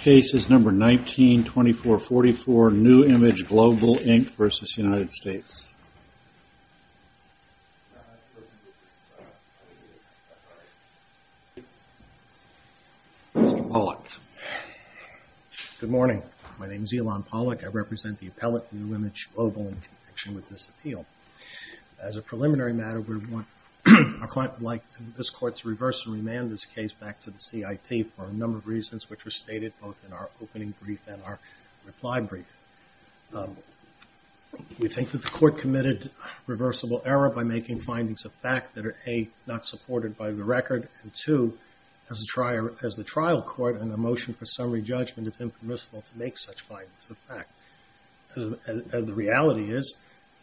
Case is number 192444, New Image Global, Inc. v. United States. Mr. Pollack. Good morning. My name is Elon Pollack. I represent the appellate New Image Global in connection with this appeal. As a preliminary matter, our client would like this court to reverse and remand this case back to the CIT for a number of reasons which were stated both in our opening brief and our reply brief. Um, we think that the court committed reversible error by making findings of fact that are A, not supported by the record, and two, as the trial court in a motion for summary judgment, it's impermissible to make such findings of fact. The reality is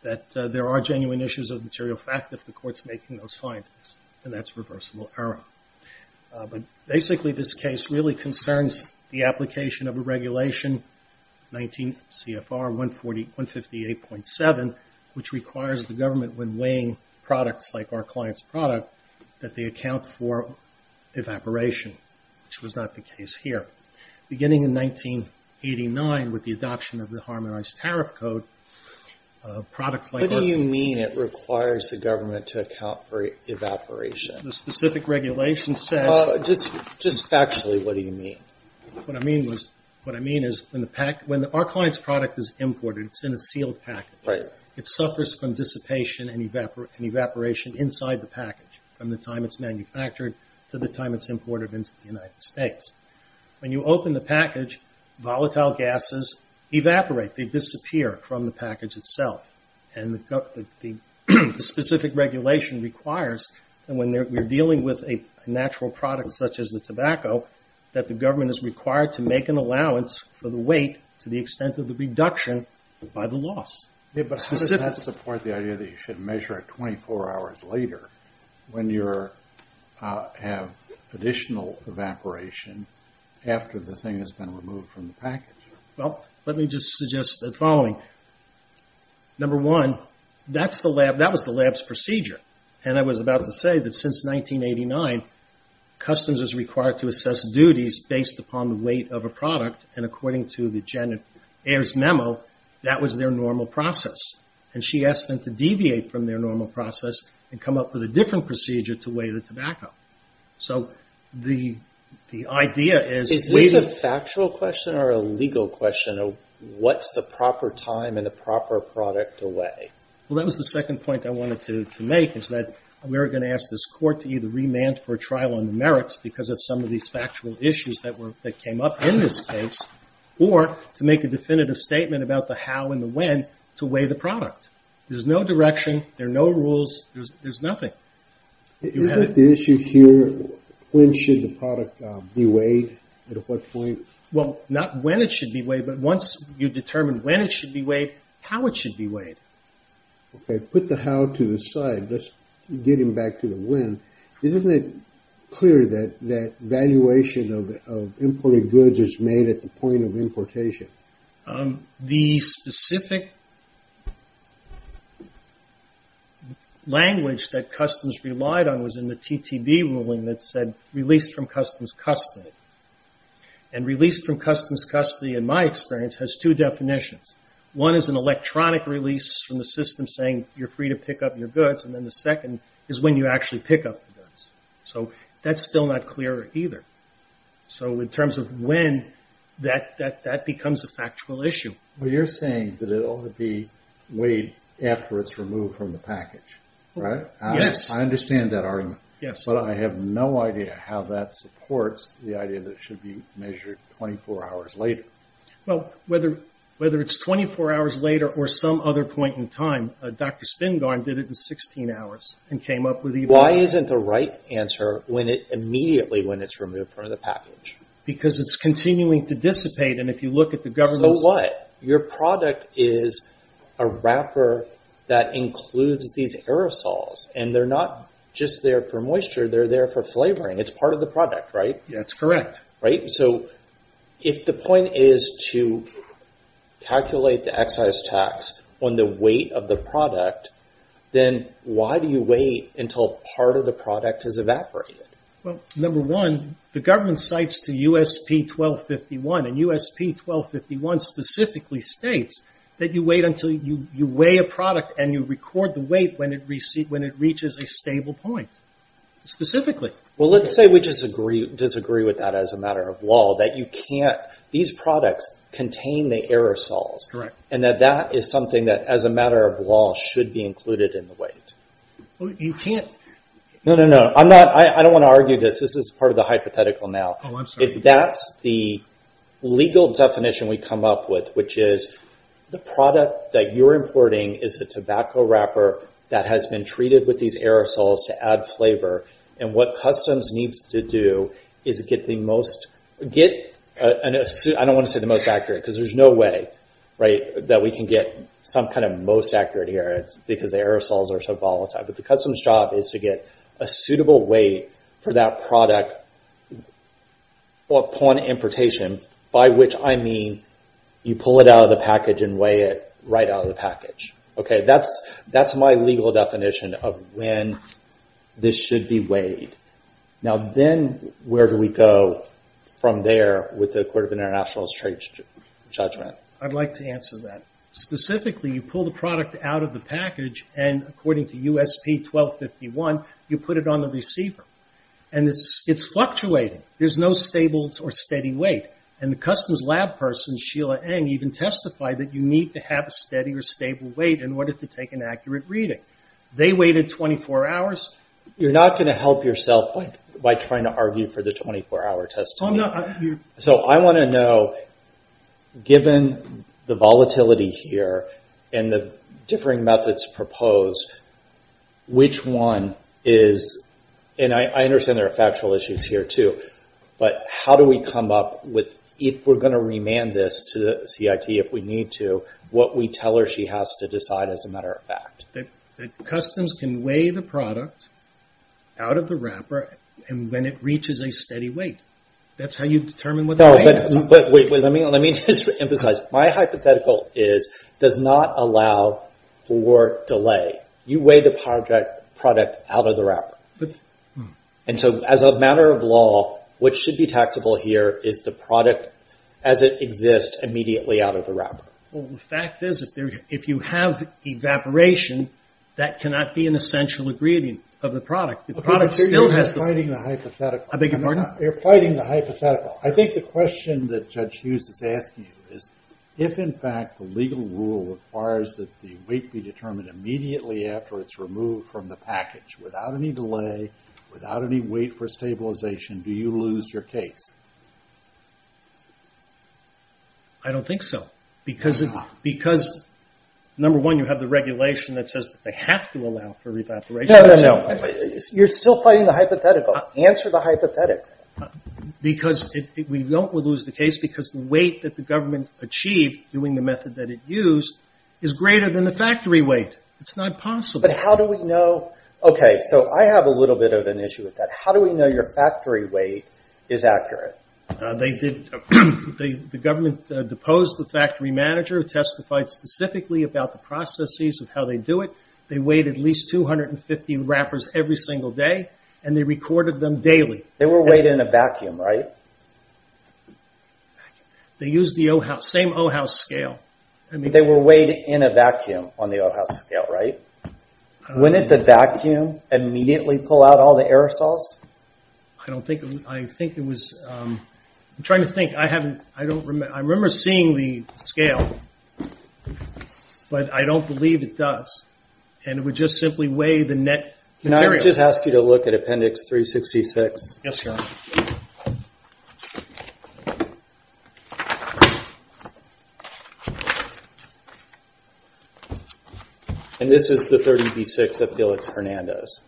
that uh, there are genuine issues of material fact if the court's making those findings, and that's reversible error. Uh, but basically this case really concerns the application of a regulation, 19 CFR 158.7, which requires the government when weighing products like our client's product that they account for evaporation, which was not the case here. Beginning in 1989 with the adoption of the Harmonized Tariff Code, Uh, products like. What do you mean it requires the government to account for evaporation? The specific regulation says... Uh, just factually, what do you mean? What I mean is when our client's product is imported, it's in a sealed package. It suffers from dissipation and evaporation inside the package from the time it's manufactured to the time it's imported into the United States. When you open the package, volatile gases evaporate. They disappear from the package itself. And the specific regulation requires that when we're dealing with a natural product such as the tobacco, that the government is required to make an allowance for the weight to the extent of the reduction by the loss. But how does that support the idea that you should measure it 24 hours later when you uh, have additional evaporation after the thing has been removed from the package? Well, let me just suggest the following. Number one, that's the lab, that was the lab's procedure. And I was about to say that since 1989, Customs is required to assess duties based upon the weight of a product. And according to the Janet Ayers memo, that was their normal process. And she asked them to deviate from their normal process and come up with a different procedure to weigh the tobacco. So the idea is... Is this a factual question or a legal question of what's the proper time and the proper product to weigh? Well, that was the second point I wanted to make, is that we're going to ask this court to either remand for a trial on the merits because of some of these factual issues that came up in this case, or to make a definitive statement about the how and the when to weigh the product. There's no direction. There are no rules. There's nothing. Isn't the issue here, when should the product uh, be weighed? At what point? Well, not when it should be weighed, but once you determine when it should be weighed, how it should be weighed. Okay, put the how to the side. Let's get him back to the when. Isn't it clear that that valuation of imported goods is made at the point of importation? Um, the specific language that Customs relied on was in the TTB ruling that said, released from Customs custody. And released from Customs custody, in my experience, has two definitions. One is an electronic release from the system saying you're free to pick up your goods, and then the second is when you actually pick up the goods. So that's still not clear either. So in terms of when, that becomes a factual issue. Well, you're saying that it ought to be weighed after it's removed from the package, right? Yes. I understand that argument. Yes. But I have no idea how that supports the idea that it should be measured 24 hours later. Well, whether it's 24 hours later or some other point in time, uh, Dr. Spingarn did it in 16 hours and came up with even... Why isn't the right answer immediately when it's removed from the package? Because it's continuing to dissipate, and if you look at the government's... So what? Your product is a wrapper that includes these aerosols, and they're not just there for moisture, they're there for flavoring. It's part of the product, right? That's correct. Right? So if the point is to calculate the excise tax on the weight of the product, then why do you wait until part of the product has evaporated? Well, number one, the government cites to USP 1251, and USP 1251 specifically states that you wait until you weigh a product and you record the weight when it reaches a stable point. Specifically. Well, let's say we disagree with that as a matter of law, that you can't, these products contain the aerosols. Correct. And that that is something that, as a matter of law, should be included in the weight. Well, you can't. No, no, no. I'm not, I don't want to argue this. This is part of the hypothetical now. Oh, I'm sorry. If that's the legal definition we come up with, which is the product that you're importing is a tobacco wrapper that has been treated with these aerosols to add flavor, and what customs needs to do is get the most, get, an I don't want to say the most accurate, because there's no way, right, that we can get some kind of most accurate here, It's because the aerosols are so volatile. But the customs job is to get a suitable weight for that product upon importation, by which I mean you pull it out of the package and weigh it right out of the package. Okay, that's my legal definition of when this should be weighed. Now then, where do we go from there with the Court of International Trade judgment? I'd like to answer that. Specifically, you pull the product out of the package, and according to USP 1251, you put it on the receiver. And it's fluctuating. There's no stable or steady weight. And the customs lab person, Sheila Eng, even testified that you need to have a steady or stable weight in order to take an accurate reading. They waited 24 hours. You're not going to help yourself by trying to argue for the 24-hour testimony. So I want to know, given the volatility here and the differing methods proposed, which one is, and I understand there are factual issues here too, but how do we come up with, if we're going to remand this to the CIT if we need to, what we tell her she has to decide as a matter of fact? That customs can weigh the product out of the wrapper and when it reaches a steady weight. That's how you determine what the weight is. But wait, let me just emphasize. My hypothetical is, does not allow for delay. You weigh the product out of the wrapper. Hmm. And so as a matter of law, what should be taxable here is the product as it exists immediately out of the wrapper. Well, the fact is, if you have evaporation, that cannot be an essential ingredient of the product. The product still has to... You're fighting the hypothetical. I beg your pardon? Uh, you're fighting the hypothetical. I think the question that Judge Hughes is asking you is, if in fact the legal rule requires that the weight be determined immediately after it's removed from the package, without any delay, without any wait for stabilization, do you lose your case? I don't think so. Because, number one, you have the regulation that says that they have to allow for evaporation. No, no, no. You're still fighting the hypothetical. Uh, Answer the hypothetical. Uh, because we don't lose the case because the weight that the government achieved doing the method that it used is greater than the factory weight. It's not possible. But how do we know... Okay, so I have a little bit of an issue with that. How do we know your factory weight is accurate? Uh, the government uh, deposed the factory manager, who testified specifically about the processes of how they do it. They weighed at least 250 wrappers every single day, and they recorded them daily. They were weighed in a vacuum, right? They used the same OHAUS scale. They were weighed in a vacuum on the OHAUS scale, right? Um, Wouldn't the vacuum immediately pull out all the aerosols? I don't think... I think it was... Um, I'm trying to think. I haven't... I don't remember... I remember seeing the scale, but I don't believe it does. And it would just simply weigh the net material. Can I just ask you to look at Appendix 366? Yes, Your Honor. And this is the 30B6 of Felix Hernandez.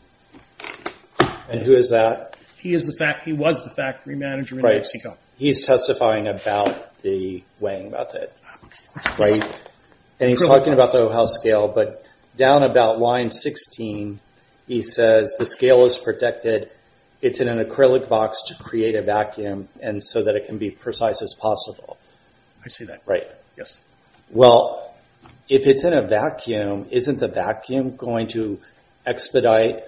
And who is that? He was the factory manager in Mexico. He's testifying about the weighing method, right? And he's talking about the OHAUS scale, but down about line 16, he says the scale is protected. It's in an acrylic box to create a vacuum and so that it can be precise as possible. I see that. Right. Yes. Well, if it's in a vacuum, isn't the vacuum going to expedite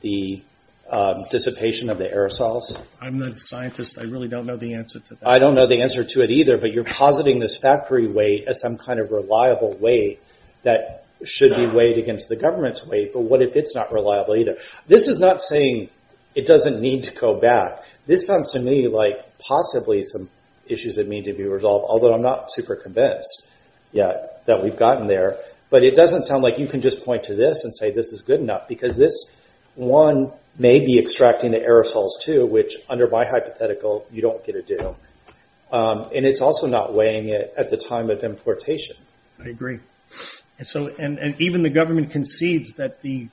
the um, dissipation of the aerosols? I'm not a scientist. I really don't know the answer to that. I don't know the answer to it either, but you're positing this factory weight as some kind of reliable weight that should be weighed against the government's weight, but what if it's not reliable either? This is not saying it doesn't need to go back. This sounds to me like possibly some issues that need to be resolved, although I'm not super convinced yet that we've gotten there. But it doesn't sound like you can just point to this and say this is good enough because this one may be extracting the aerosols too, which under my hypothetical you don't get to do. Um, and it's also not weighing it at the time of importation. I agree. And so, and, and even the government concedes that the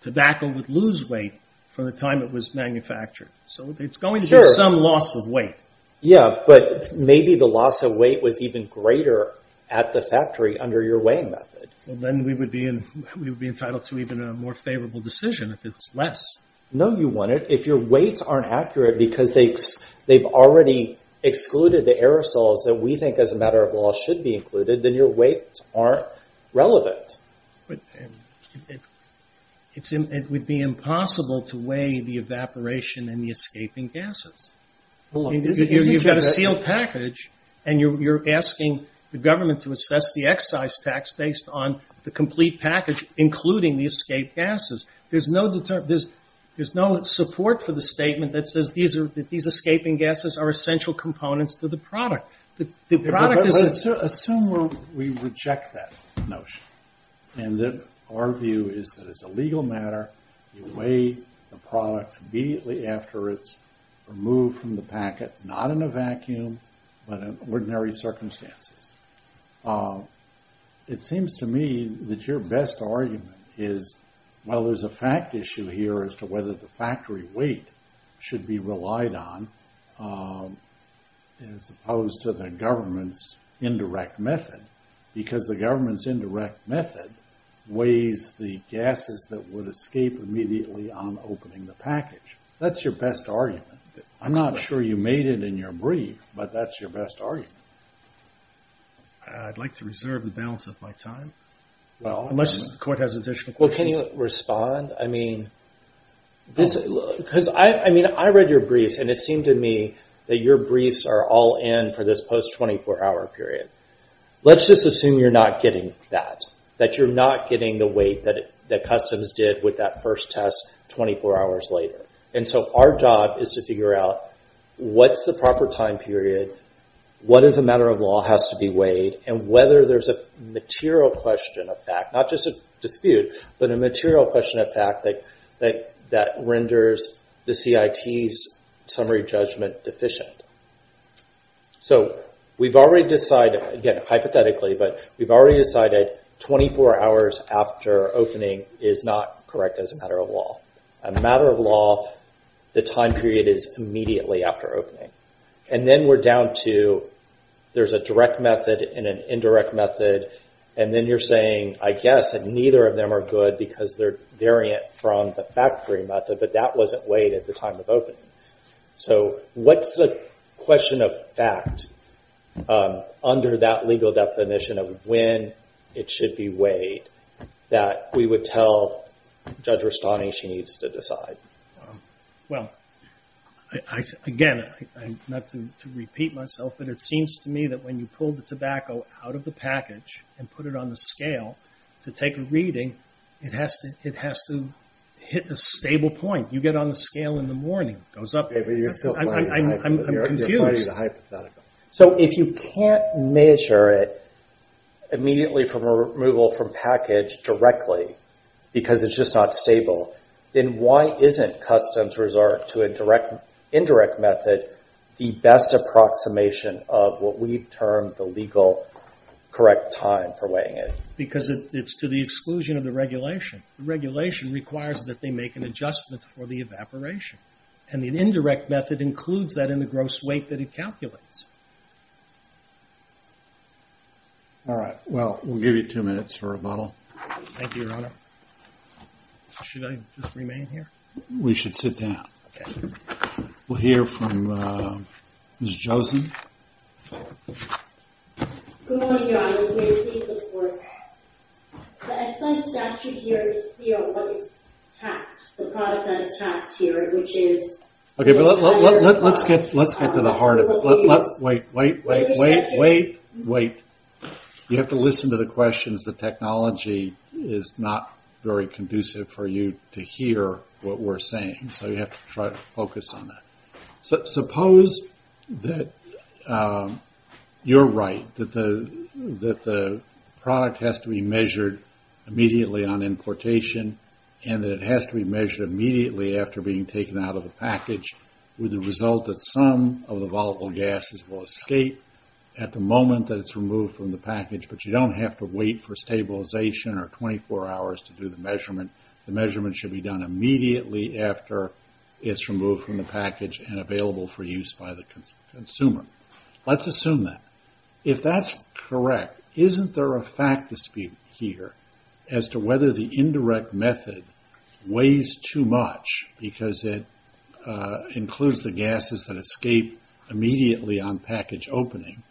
tobacco would lose weight from the time it was manufactured. So it's going to be some loss of weight. Yeah, but maybe the loss of weight was even greater at the factory under your weighing method. Well, then we would be in, we would be entitled to even a more favorable decision if it's less. No, you wouldn't. If your weights aren't accurate because they—they've already excluded the aerosols that we think as a matter of law should be included, then your weights aren't relevant. But um, it, it's—it would be impossible to weigh the evaporation and the escaping gases. You- isn't- you- isn't You've got a sealed package, and you're, you're asking the government to assess the excise tax based on the complete package, including the escape gases. There's no deter, there's, there's no support for the statement that says these are, that these escaping gases are essential components to the product. The, the Yeah, but- product is, assume we reject that notion, and that our view is that as a legal matter, you weigh the product immediately after it's removed from the packet, not in a vacuum, but in ordinary circumstances. Uh, it seems to me that your best argument is, well, there's a fact issue here as to whether the factory weight should be relied on. Um, as opposed to the government's indirect method, because the government's indirect method weighs the gases that would escape immediately on opening the package. That's your best argument. I'm not sure you made it in your brief, but that's your best argument. I'd like to reserve the balance of my time, Well, uh, unless the court has additional Well, can you respond? I mean, this because I, I mean, I read your briefs, and it seemed to me that your briefs are all in for this post twenty four hour period. Let's just assume you're not getting that, that you're not getting the weight that that customs did with that first test twenty four hours later. And so our job is to figure out what's the proper time period, what as a matter of law has to be weighed, and whether there's a material question of fact, not just a dispute, but a material question of fact that that that renders the CIT's summary judgment deficient. So we've already decided, again, hypothetically, but we've already decided 24 hours after opening is not correct as a matter of law. A matter of law, the time period is immediately after opening. And then we're down to there's a direct method and an indirect method, and then you're saying, I guess, that neither of them are good because they're variant from the factory method, but that wasn't weighed at the time of opening. So what's the question of fact um, under that legal definition of when it should be weighed that we would tell Judge Restani she needs to decide? Well, again, I, I, not to, to repeat myself, but it seems to me that when you pull the tobacco out of the package and put it on the scale to take a reading, it has to it has to hit a stable point. You get on the scale in the morning, it goes up. But you're still I'm, fighting I'm, the I'm, hypo- I'm, you're- I'm you're fighting confused. So if you can't measure it immediately from removal from package directly because it's just not stable, then why isn't customs resort to a direct, indirect method the best approximation of what we've termed the legal correct time for weighing it? because it's to the exclusion of the regulation. The regulation requires that they make an adjustment for the evaporation. And the indirect method includes that in the gross weight that it calculates. All right. Well, we'll give you two minutes for rebuttal. Thank you, Your Honor. Should I just remain here? We should sit down. Okay. We'll hear from uh, Ms. Josen. Good morning, Your Honor. May it please the court. The excise statute here is clear on what is taxed, the product that is taxed here, which is Okay, but let, let, let, let's get, let's get to the heart of it. Wait, wait, wait, wait, wait, wait. You have to listen to the questions. The technology is not very conducive for you to hear what we're saying, so you have to try to focus on that. Suppose that um, you're right that the that the product has to be measured immediately on importation, and that it has to be measured immediately after being taken out of the package, with the result that some of the volatile gases will escape at the moment that it's removed from the package, but you don't have to wait for stabilization or 24 hours to do the measurement. The measurement should be done immediately after it's removed from the package and available for use by the consumer. Let's assume that. If that's correct, isn't there a fact dispute here as to whether the indirect method weighs too much because it uh, includes the gases that escape immediately on package opening,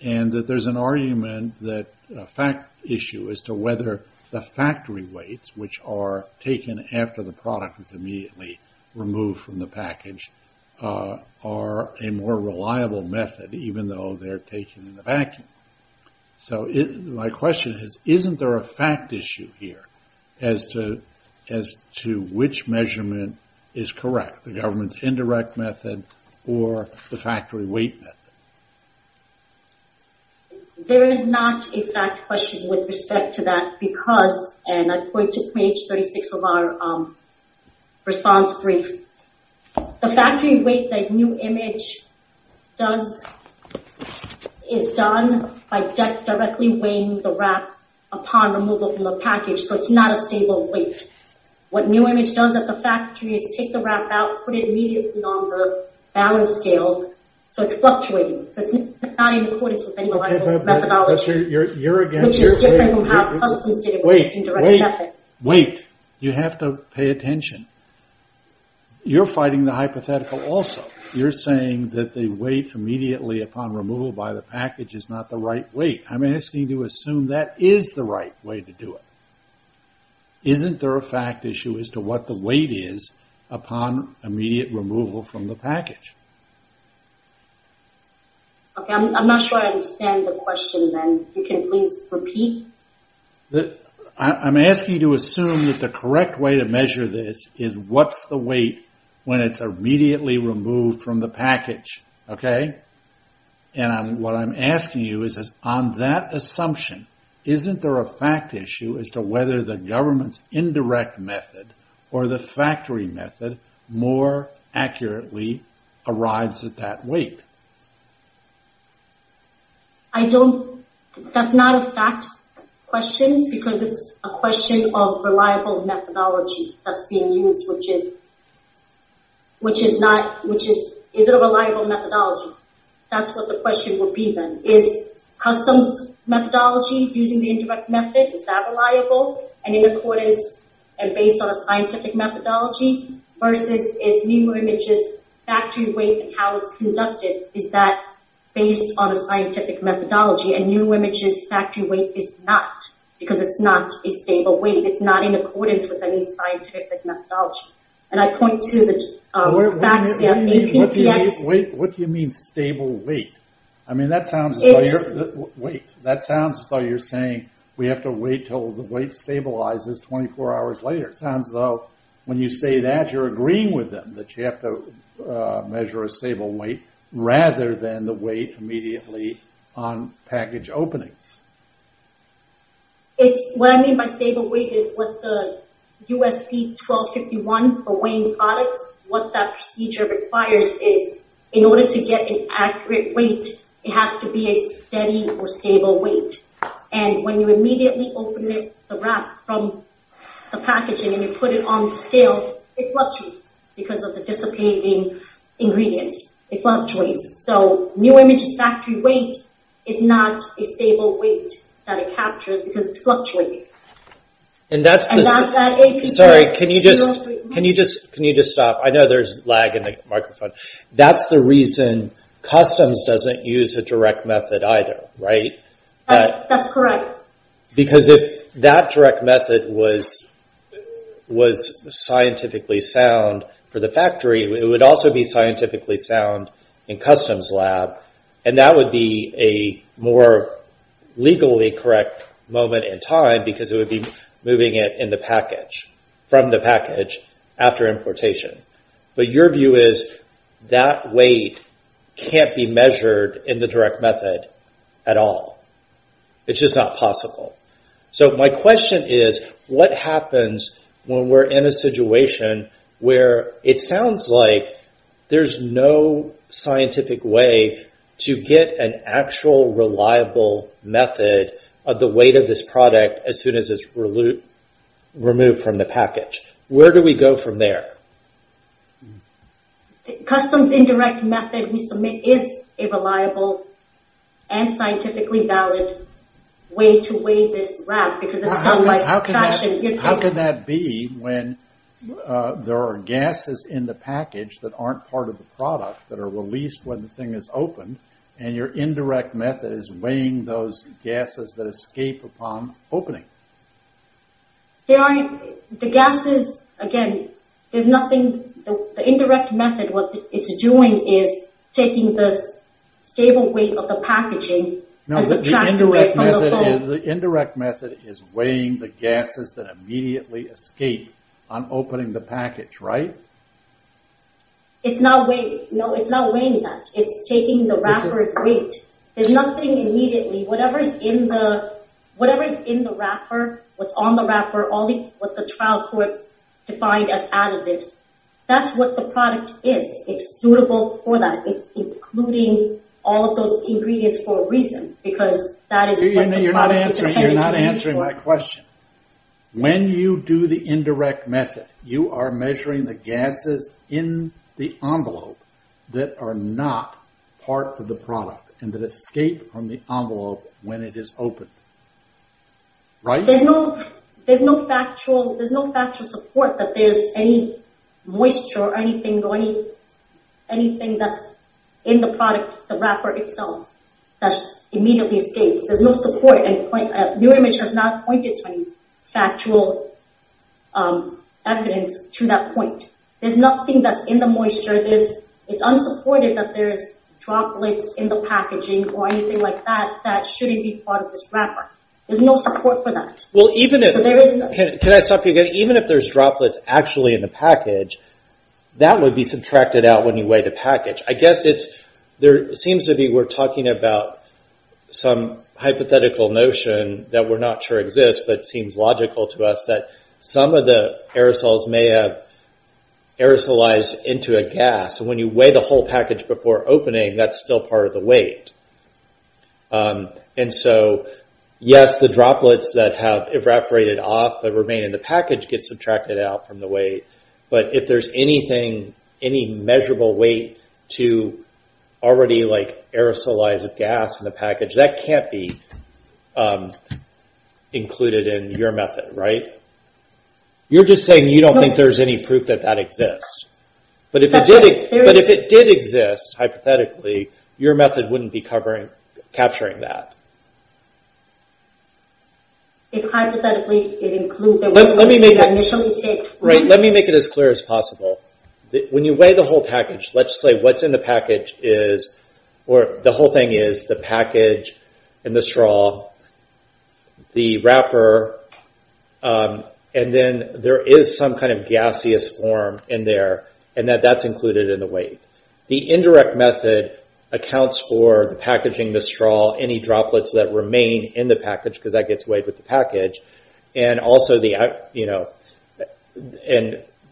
and that there's an argument that a fact issue as to whether the factory weights, which are taken after the product is immediately removed from the package, uh, are a more reliable method, even though they're taken in the vacuum. So my question is, isn't there a fact issue here as to as to which measurement is correct, the government's indirect method or the factory weight method? There is not a fact question with respect to that because, and I point to page 36 of our um, response brief, the factory weight that new image does is done by directly weighing the wrap upon removal from the package, so it's not a stable weight. What new image does at the factory is take the wrap out, put it immediately on the balance scale, so it's fluctuating. So it's not in accordance with any but, methodology. You're, you're, again, which is different from how customs did it wait, with indirect wait, method. Wait, you have to pay attention. You're fighting the hypothetical also. You're saying that the weight immediately upon removal by the package is not the right weight. I'm asking you to assume that is the right way to do it. Isn't there a fact issue as to what the weight is upon immediate removal from the package? Okay, I'm, not sure I understand the question then. You can please repeat? I'm asking you to assume that the correct way to measure this is what's the weight when it's immediately removed from the package, okay? And what I'm asking you is on that assumption, isn't there a fact issue as to whether the government's indirect method or the factory method more accurately arrives at that weight? I don't, that's not a fact question because it's a question of reliable methodology that's being used, which is which is not, which is, is it a reliable methodology? That's what the question would be then. Is customs methodology using the indirect method, is that reliable and in accordance and based on a scientific methodology versus is new images factory weight and how it's conducted, is that based on a scientific methodology and new images factory weight is not because it's not a stable weight. It's not in accordance with any scientific methodology. And I point to the um, facts mean, what, do you mean, wait, what do you mean stable weight? I mean, that sounds as though you're, wait, that sounds as though you're saying we have to wait till the weight stabilizes 24 hours later. It sounds as though when you say that, you're agreeing with them that you have to uh, measure a stable weight rather than the weight immediately on package opening. It's what I mean by stable weight is what the USP 1251 for weighing products, what that procedure requires is in order to get an accurate weight, it has to be a steady or stable weight. And when you immediately open it, the wrap from the packaging and you put it on the scale, it fluctuates because of the dissipating ingredients. It fluctuates. So new image's factory weight is not a stable weight that it captures because it's fluctuating. And that's the. Sorry, can you just can you just can you just stop? I know there's lag in the microphone. That's the reason customs doesn't use a direct method either, right? That's correct. Because if that direct method was was scientifically sound for the factory, it would also be scientifically sound in customs lab, and that would be a more legally correct moment in time because it would be moving it in the package, from the package after importation. But your view is that weight can't be measured in the direct method at all. It's just not possible. So my question is, what happens when we're in a situation where it sounds like there's no scientific way to get an actual reliable method of the weight of this product as soon as it's removed from the package? Where do we go from there? Customs indirect method we submit is a reliable and scientifically valid way to weigh this wrap because it's done by subtraction. How can that be when Uh, there are gases in the package that aren't part of the product that are released when the thing is opened, and your indirect method is weighing those gases that escape upon opening? The gases, again, there's nothing, the indirect method, what it's doing is taking the stable weight of the packaging and subtracting it from the whole. The indirect method is weighing the gases that immediately escape on opening the package, right? It's not weighing, no, it's not weighing that. It's taking the wrapper's weight. There's nothing immediately, whatever's in the whatever's in the wrapper, what's on the wrapper, all the what the trial court defined as additives, that's what the product is. It's suitable for that. It's including all of those ingredients for a reason because that is what the product is intended to be used for. You're not answering my question. When you do the indirect method, you are measuring the gases in the envelope that are not part of the product and that escape from the envelope when it is opened, right? There's no factual support that there's any moisture or anything or any anything that's in the product, the wrapper itself, that immediately escapes. There's no support and uh, New Image has not pointed to any factual um, evidence to that point. There's nothing that's in the moisture. It's unsupported that there's droplets in the packaging or anything like that that shouldn't be part of this wrapper. There's no support for that. Well, even if, can can I stop you again? Even if there's droplets actually in the package, that would be subtracted out when you weigh the package. I guess it's, there seems to be, we're talking about some hypothetical notion that we're not sure exists but seems logical to us that some of the aerosols may have aerosolized into a gas. And when you weigh the whole package before opening, that's still part of the weight. Um, and so, yes, the droplets that have evaporated off but remain in the package get subtracted out from the weight, but if there's anything, any measurable weight to already like aerosolized gas in the package, that can't be um, included in your method, right? You're just saying you don't think there's any proof that that exists. But if it did exist, hypothetically, your method wouldn't be covering capturing that. If hypothetically it includes the weight that initially escaped. Right, let me make it as clear as possible. When you weigh the whole package, let's say what's in the package is, or the whole thing is the package and the straw, the wrapper, um, and then there is some kind of gaseous form in there and that's included in the weight. The indirect method accounts for the packaging, the straw, any droplets that remain in the package because that gets weighed with the package, and also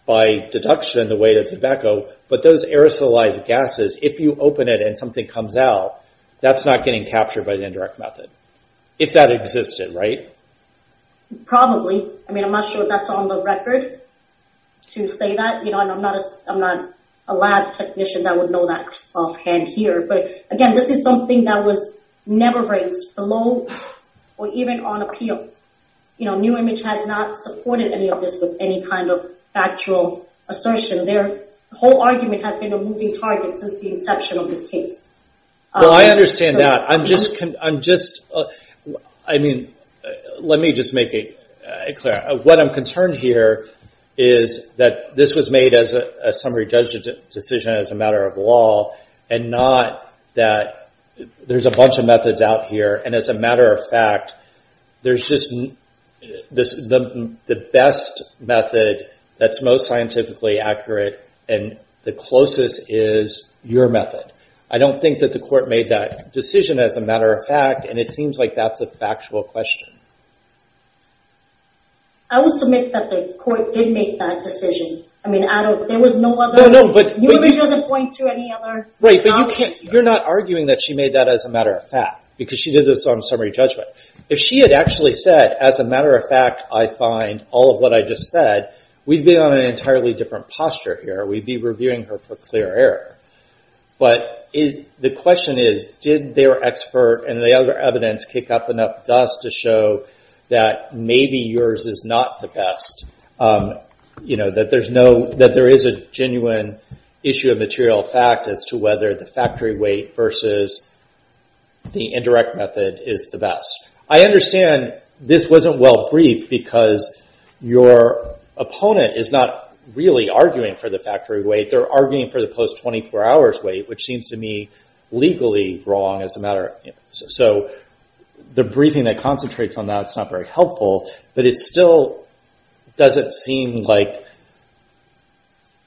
by deduction the weight of tobacco, but those aerosolized gases, if you open it and something comes out, that's not getting captured by the indirect method. If that existed, right? Probably. I mean, I'm not sure that's on the record to say that. You know, and I'm not a lab technician that would know that offhand here, but again, this is something that was never raised below or even on appeal. You know, New Image has not supported any of this with any kind of factual assertion. Their whole argument has been a moving target since the inception of this case. Well, I um, understand that. I'm just, uh, I mean, uh, let me just make it uh, clear. What I'm concerned here is that this was made as a summary judgment decision as a matter of law and not that there's a bunch of methods out here. And as a matter of fact, there's just the best method that's most scientifically accurate and the closest is your method. I don't think that the court made that decision as a matter of fact, and it seems like that's a factual question. I would submit that the court did make that decision. I mean, there was no other... No, no, but... New Image doesn't point to any other... Right, but you can't you're not arguing that she made that as a matter of fact because she did this on summary judgment. If she had actually said, as a matter of fact, I find all of what I just said, we'd be on an entirely different posture here. We'd be reviewing her for clear error. But the question is, did their expert and the other evidence kick up enough dust to show that maybe yours is not the best? Um, you know, that there is a genuine issue of material fact as to whether the factory weight versus the indirect method is the best. I understand this wasn't well briefed because your opponent is not really arguing for the factory weight. They're arguing for the post-24 hours weight, which seems to me legally wrong as a matter... So the briefing that concentrates on that is not very helpful, but it still doesn't seem like,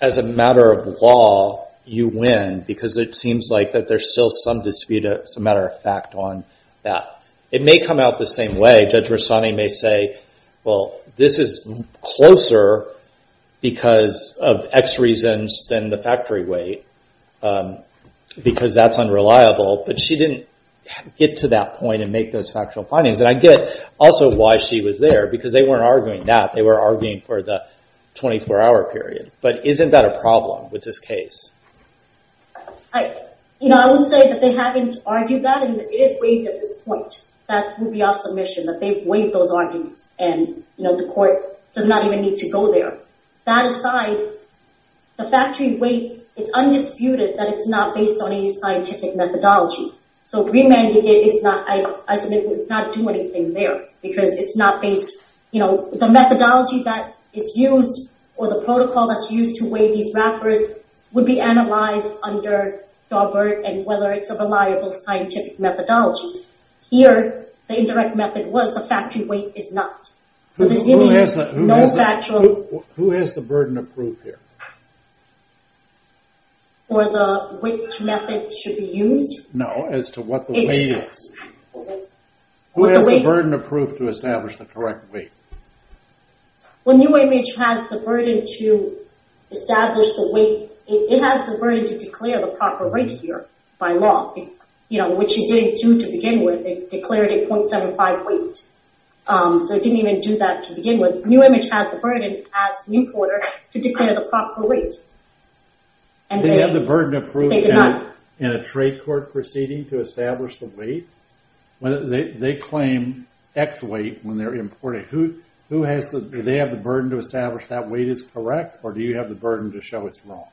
as a matter of law, you win because it seems like that there's still some dispute as a matter of fact on that. It may come out the same way. Judge Restani may say, well, this is closer because of X reasons than the factory weight um, because that's unreliable, but she didn't get to that point and make those factual findings. And I get also why she was there because they weren't arguing that. They were arguing for the 24-hour period. But isn't that a problem with this case? I would say that they haven't argued that and it is waived at this point. That would be our submission, that they've waived those arguments and you know, the court does not even need to go there. That aside, the factory weight, it's undisputed that it's not based on any scientific methodology. So remanding it is not, I submit, would not do anything there because it's not based... You know, the methodology that is used or the protocol that's used to weigh these wrappers would be analyzed under Daubert and whether it's a reliable scientific methodology. Here, the indirect method was the factory weight is not. So there's really no factual... Who has the burden of proof here? For the which method should be used? No, as to what the weight is. Who has the burden of proof to establish the correct weight? Well, New Image has the burden to establish the weight. It has the burden to declare the proper weight mm-hmm. here by law, which it didn't do to begin with. It declared a .75 weight. Um, so it didn't even do that to begin with. New Image has the burden as the importer to declare the proper weight. They have the burden of proof in a trade court proceeding to establish the weight? Whether they they claim X weight when they're importing. Who who has the do they have the burden to establish that weight is correct or do you have the burden to show it's wrong?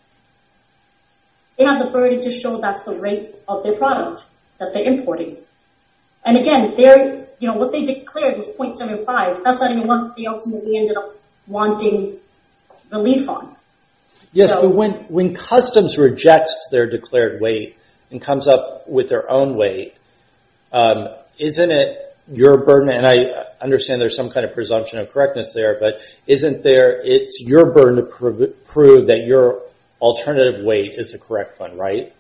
They have the burden to show that's the rate of their product that they're importing. And again, they're you know what they declared was .75. That's not even what they ultimately ended up wanting relief on. Yes, but when customs rejects their declared weight and comes up with their own weight, um, isn't it your burden, and I understand there's some kind of presumption of correctness there, but isn't there, it's your burden to prove that your alternative weight is the correct one, right?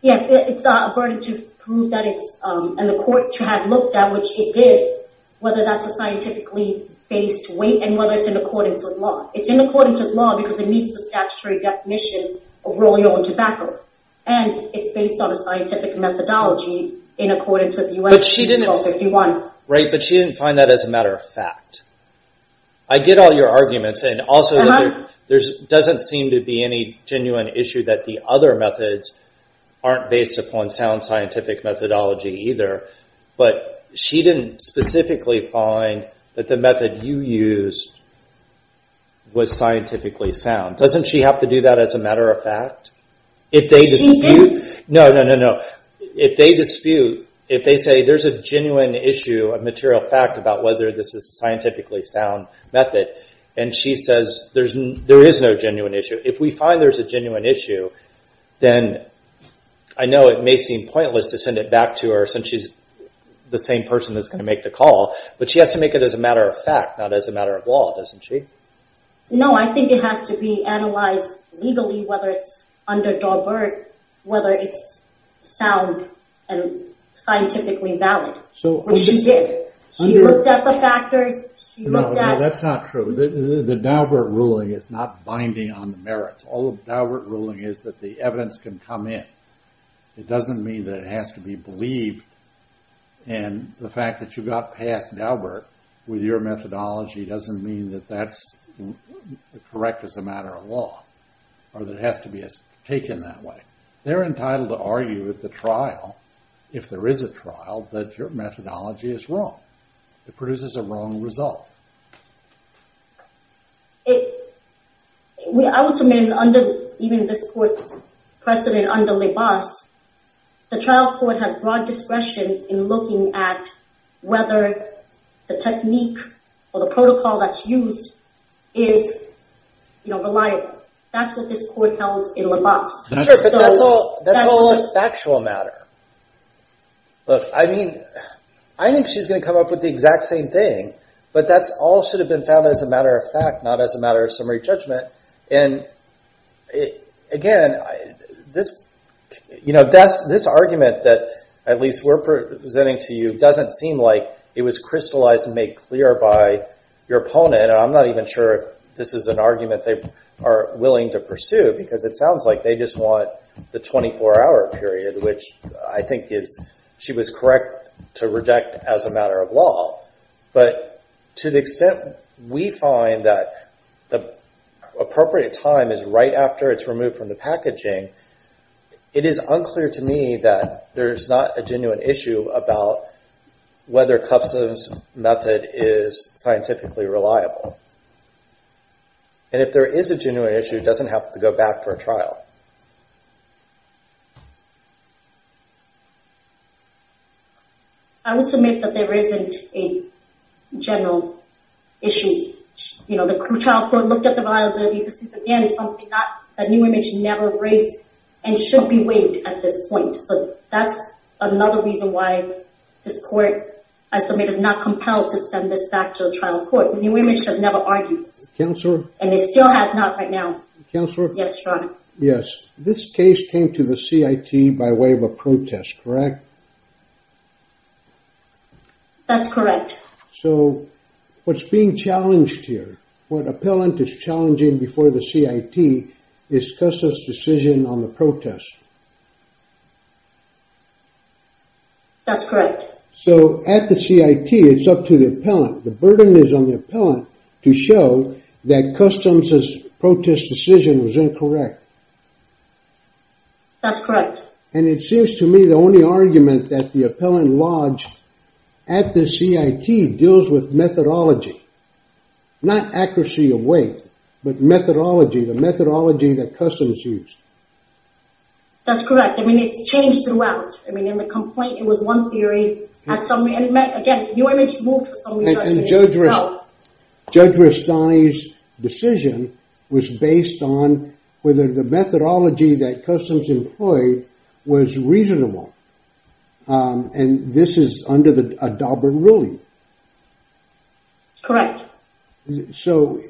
Yes, it's uh, a burden to prove that it's, um, and the court to have looked at, which it did, whether that's a scientifically based weight and whether it's in accordance with law. It's in accordance with law because it meets the statutory definition of roll-your-own tobacco. And it's based on a scientific methodology in accordance with U.S. 1251. Right, but she didn't find that as a matter of fact. I get all your arguments and also uh-huh. there doesn't seem to be any genuine issue that the other methods aren't based upon sound scientific methodology either, but she didn't specifically find that the method you used was scientifically sound. Doesn't she have to do that as a matter of fact? If they dispute, no, no, no, no. If they dispute, if they say there's a genuine issue of material fact about whether this is a scientifically sound method, and she says there is no genuine issue. If we find there's a genuine issue, then I know it may seem pointless to send it back to her since she's the same person that's going to make the call, but she has to make it as a matter of fact, not as a matter of law, doesn't she? No, I think it has to be analyzed legally, whether it's under Daubert, whether it's sound and scientifically valid, which she did. She looked at the factors. No, that's not true. The Daubert ruling is not binding on the merits. All the Daubert ruling is that the evidence can come in. It doesn't mean that it has to be believed, and the fact that you got past Daubert with your methodology doesn't mean that that's correct as a matter of law, or that it has to be taken that way. They're entitled to argue at the trial, if there is a trial, that your methodology is wrong. It produces a wrong result. I would submit under even this court's precedent under Lebas, the trial court has broad discretion in looking at whether the technique or the protocol that's used is reliable. That's what this court held in Lebas. Sure, but that's all a factual matter. Look, I mean, I think she's going to come up with the exact same thing, but that all should have been found as a matter of fact, not as a matter of summary judgment. And again, this argument that at least we're presenting to you doesn't seem like it was crystallized and made clear by your opponent. And I'm not even sure if this is an argument they are willing to pursue, because it sounds like they just want the 24-hour period, which I think she was correct to reject as a matter of law. But to the extent we find that the appropriate time is right after it's removed from the packaging, it is unclear to me that there's not a genuine issue about whether Custom's method is scientifically reliable. And if there is a genuine issue, it doesn't have to go back for a trial. I would submit that there isn't a general issue. You know, the trial court looked at the reliability. This is, again, something that New Image never raised and should be waived at this point. So that's another reason why this court, I submit, is not compelled to send this back to the trial court. New Image has never argued this. Counselor? And it still has not right now. Counselor? Yes, Your Honor. Yes. This case came to the CIT by way of a protest, correct? That's correct. So what's being challenged here, what appellant is challenging before the CIT is Custom's decision on the protest. That's correct. So at the CIT, it's up to the appellant. The burden is on the appellant to show that Custom's protest decision was incorrect. That's correct. And it seems to me the only argument that the appellant lodged at the CIT deals with methodology. Not accuracy of weight, but methodology, the methodology that Custom's used. That's correct. I mean, it's changed throughout. I mean, in the complaint, it was one theory. And again, Image moved for some reason. And Judge Restani's oh. decision was based on whether the methodology that Custom's employed was reasonable. Um, and this is under a Daubert ruling. Correct. So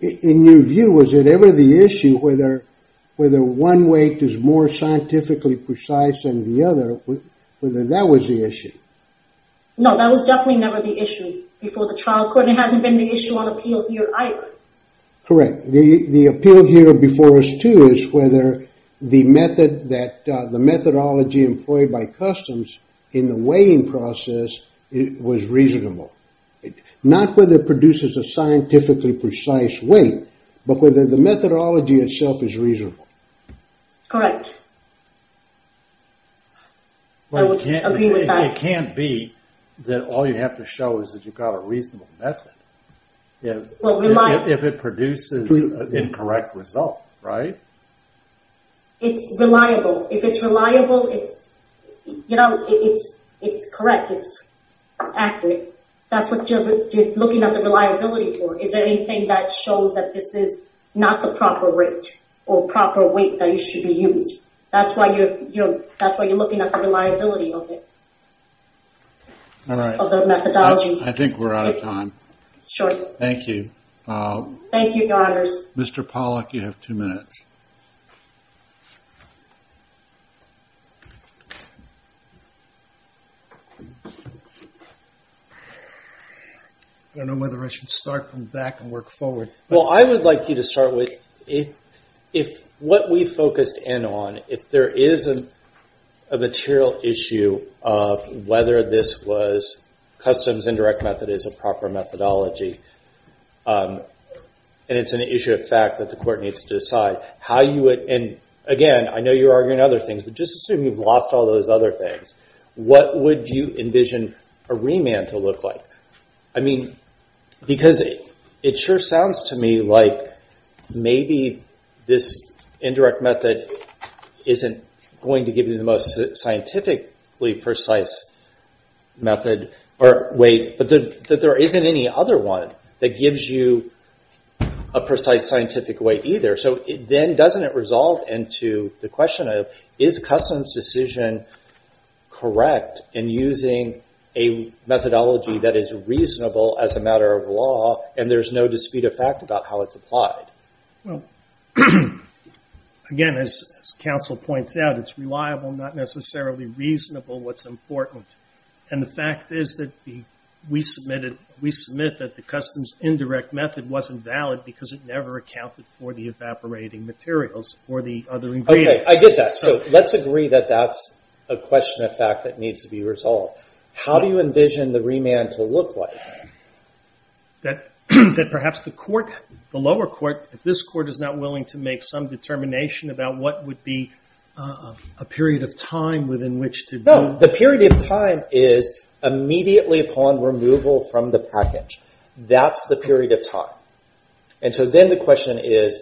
in your view, was it ever the issue whether one weight is more scientifically precise than the other, whether that was the issue? No, that was definitely never the issue before the trial court. It hasn't been the issue on appeal here either. Correct. The appeal here before us, too, is whether the method that uh, the methodology employed by Custom's in the weighing process was reasonable. Not whether it produces a scientifically precise weight, but whether the methodology itself is reasonable. Correct. I would agree with that. It can't be that all you have to show is that you've got a reasonable method. Yeah if it produces an incorrect result, right? It's reliable. If it's reliable, it's you know, it's, it's correct. It's accurate. That's what you're, you're looking at the reliability for. Is there anything that shows that this is not the proper rate or proper weight that you should be used? That's why you're, you're, that's why you're looking at the reliability of it, All right. of the methodology. I think we're out of time. Sure. Thank you. Uh, Thank you, Your Honors. Mr. Pollack, you have two minutes. I don't know whether I should start from the back and work forward. Well, I would like you to start with if, what we focused in on, if there is a, a material issue of whether this was customs indirect method is a proper methodology, um, and it's an issue of fact that the court needs to decide how you would, and again, I know you're arguing other things, but just assume you've lost all those other things. What would you envision a remand to look like? I mean, because it, sure sounds to me like maybe this indirect method isn't going to give you the most scientifically precise method or weight, but that, there isn't any other one that gives you a precise scientific weight either. So then doesn't it resolve into the question of is customs decision correct in using a methodology that is reasonable as a matter of law and there's no dispute of fact about how it's applied? Well, again, as, counsel points out, it's reliable, not necessarily reasonable what's important. And the fact is that the, we submitted, we submit that the customs indirect method wasn't valid because it never accounted for the evaporating materials or the other ingredients. Okay. I get that. So let's agree that that's a question of fact that needs to be resolved. How do you envision the remand to look like? that that perhaps the court, the lower court, if this court is not willing to make some determination about what would be uh, a period of time within which to No, the period of time is immediately upon removal from the package. That's the period of time. And so then the question is,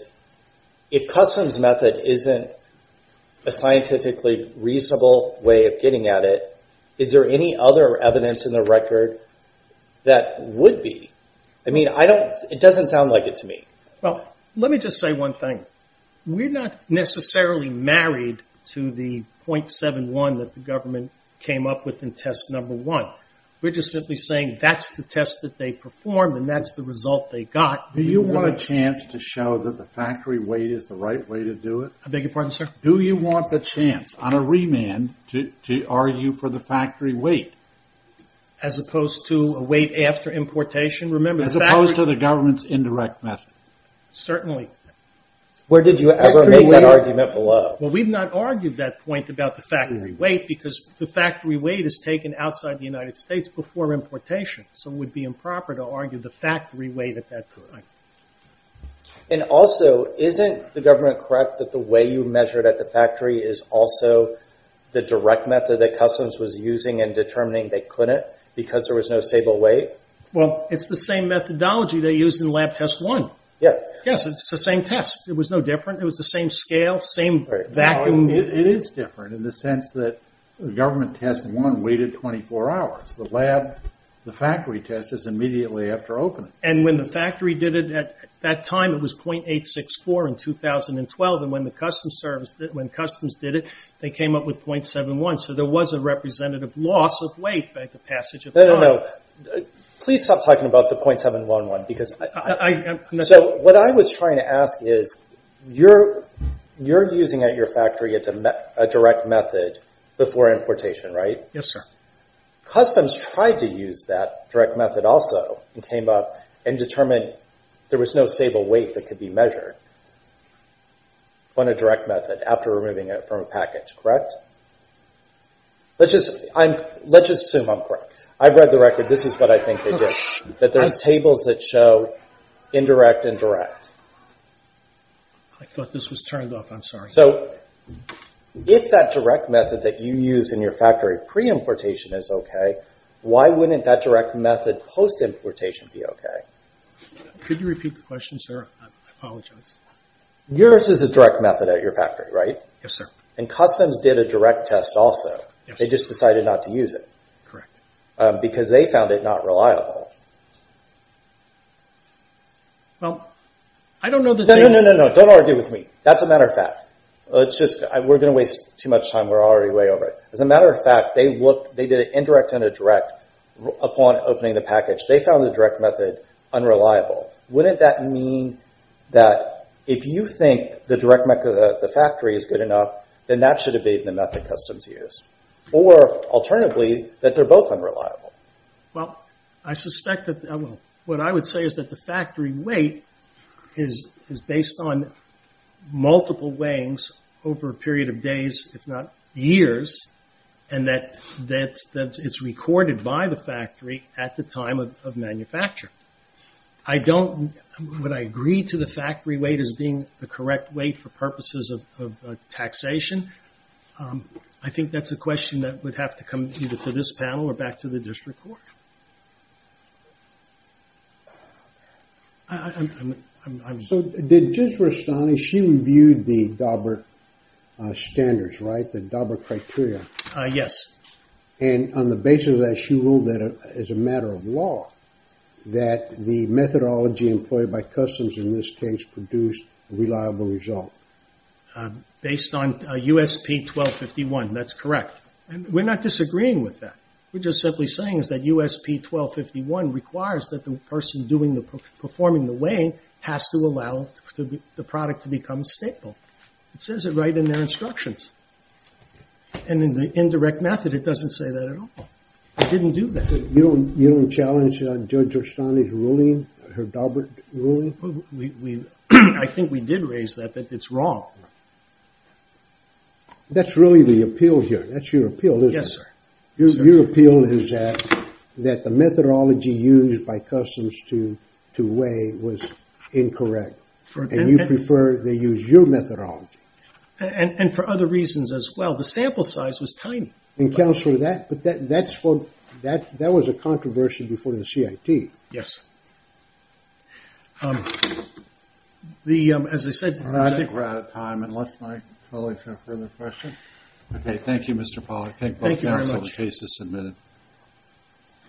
if customs method isn't a scientifically reasonable way of getting at it, is there any other evidence in the record that would be? I mean, I don't, it doesn't sound like it to me. Well, let me just say one thing. We're not necessarily married to the 0.71 that the government came up with in test number one. We're just simply saying that's the test that they performed and that's the result they got. Do you want a chance to show that the factory weight is the right way to do it? I beg your pardon, sir? Do you want the chance on a remand to, to argue for the factory weight As opposed to a weight after importation? Remember, as opposed to the government's indirect method? Certainly. Where did you ever make that argument below? Well, we've not argued that point about the factory mm-hmm. weight because the factory weight is taken outside the United States before importation. So it would be improper to argue the factory weight at that time. And also, isn't the government correct that the way you measure it at the factory is also the direct method that Customs was using in determining they couldn't because there was no stable weight? Well, it's the same methodology they used in Lab Test 1. Yes, it's the same test. It was no different. It was the same scale, same Right. vacuum. It, it is different in the sense that the government test one waited 24 hours. The lab, the factory test is immediately after opening. And when the factory did it at that time, it was 0.864 in 2012. And when the customs service, did- when customs did it, they came up with 0.71. So there was a representative loss of weight by the passage of No, time. no, no. Uh, Please stop talking about the .711 because I, I, I, I'm not- So what I was trying to ask is, you're you're using at your factory a, direct method before importation, right? yes, sir. Customs tried to use that direct method also and came up and determined there was no stable weight that could be measured on a direct method after removing it from a package, correct? Let's just, let's just assume I'm correct. I've read the record. This is what I think they oh, did. That there's tables that show indirect and direct. I thought this was turned off. I'm sorry. So if that direct method that you use in your factory pre-importation is okay, why wouldn't that direct method post-importation be okay? Could you repeat the question, sir? I apologize. Yours is a direct method at your factory, right? Yes, sir. And customs did a direct test also. Yes. They just decided not to use it. Um, because they found it not reliable. Well, I don't know that No, they... no, no, no, no. Don't argue with me. That's a matter of fact. Let's just, we're going to waste too much time. We're already way over it. As a matter of fact, they looked, they did an indirect and a direct upon opening the package. They found the direct method unreliable. Wouldn't that mean that if you think the direct method of the factory is good enough, then that should have been the method customs used? Or alternatively, that they're both unreliable? Well, I suspect that, uh, well, what I would say is that the factory weight is, based on multiple weighings over a period of days, if not years, and that, it's recorded by the factory at the time of, manufacture. I don't, would I agree to the factory weight as being the correct weight for purposes of, uh, taxation? Um, I think that's a question that would have to come either to this panel or back to the district court. I, I- I'm, I'm, I'm, I'm, So did Judge Restani, she reviewed the Daubert uh, standards, right? The Daubert criteria. uh, yes, And on the basis of that, she ruled that uh, as a matter of law, that the methodology employed by customs in this case produced a reliable result. Uh, based on uh, USP 1251, that's correct. And we're not disagreeing with that. We're just simply saying is that USP 1251 requires that the person doing the, performing the weighing has to allow the product to become stable. It says it right in their instructions. And in the indirect method, it doesn't say that at all. It didn't do that. You don't, challenge uh, Judge Restani's ruling, her Daubert ruling? I think we did raise that, that it's wrong. That's really the appeal here. That's your appeal, isn't it? Yes, sir. Your, appeal is that, that the methodology used by customs to, to weigh was incorrect. And you prefer they use your methodology. And, and for other reasons as well. The sample size was tiny. And Counselor, that, but that, that's what, that, that was a controversy before the CIT. Yes. Um, the, um, as I said, I think we're out of time unless my colleagues have further questions. Okay, thank you, Mr. Pollack. Thank you very counsel. The case is submitted.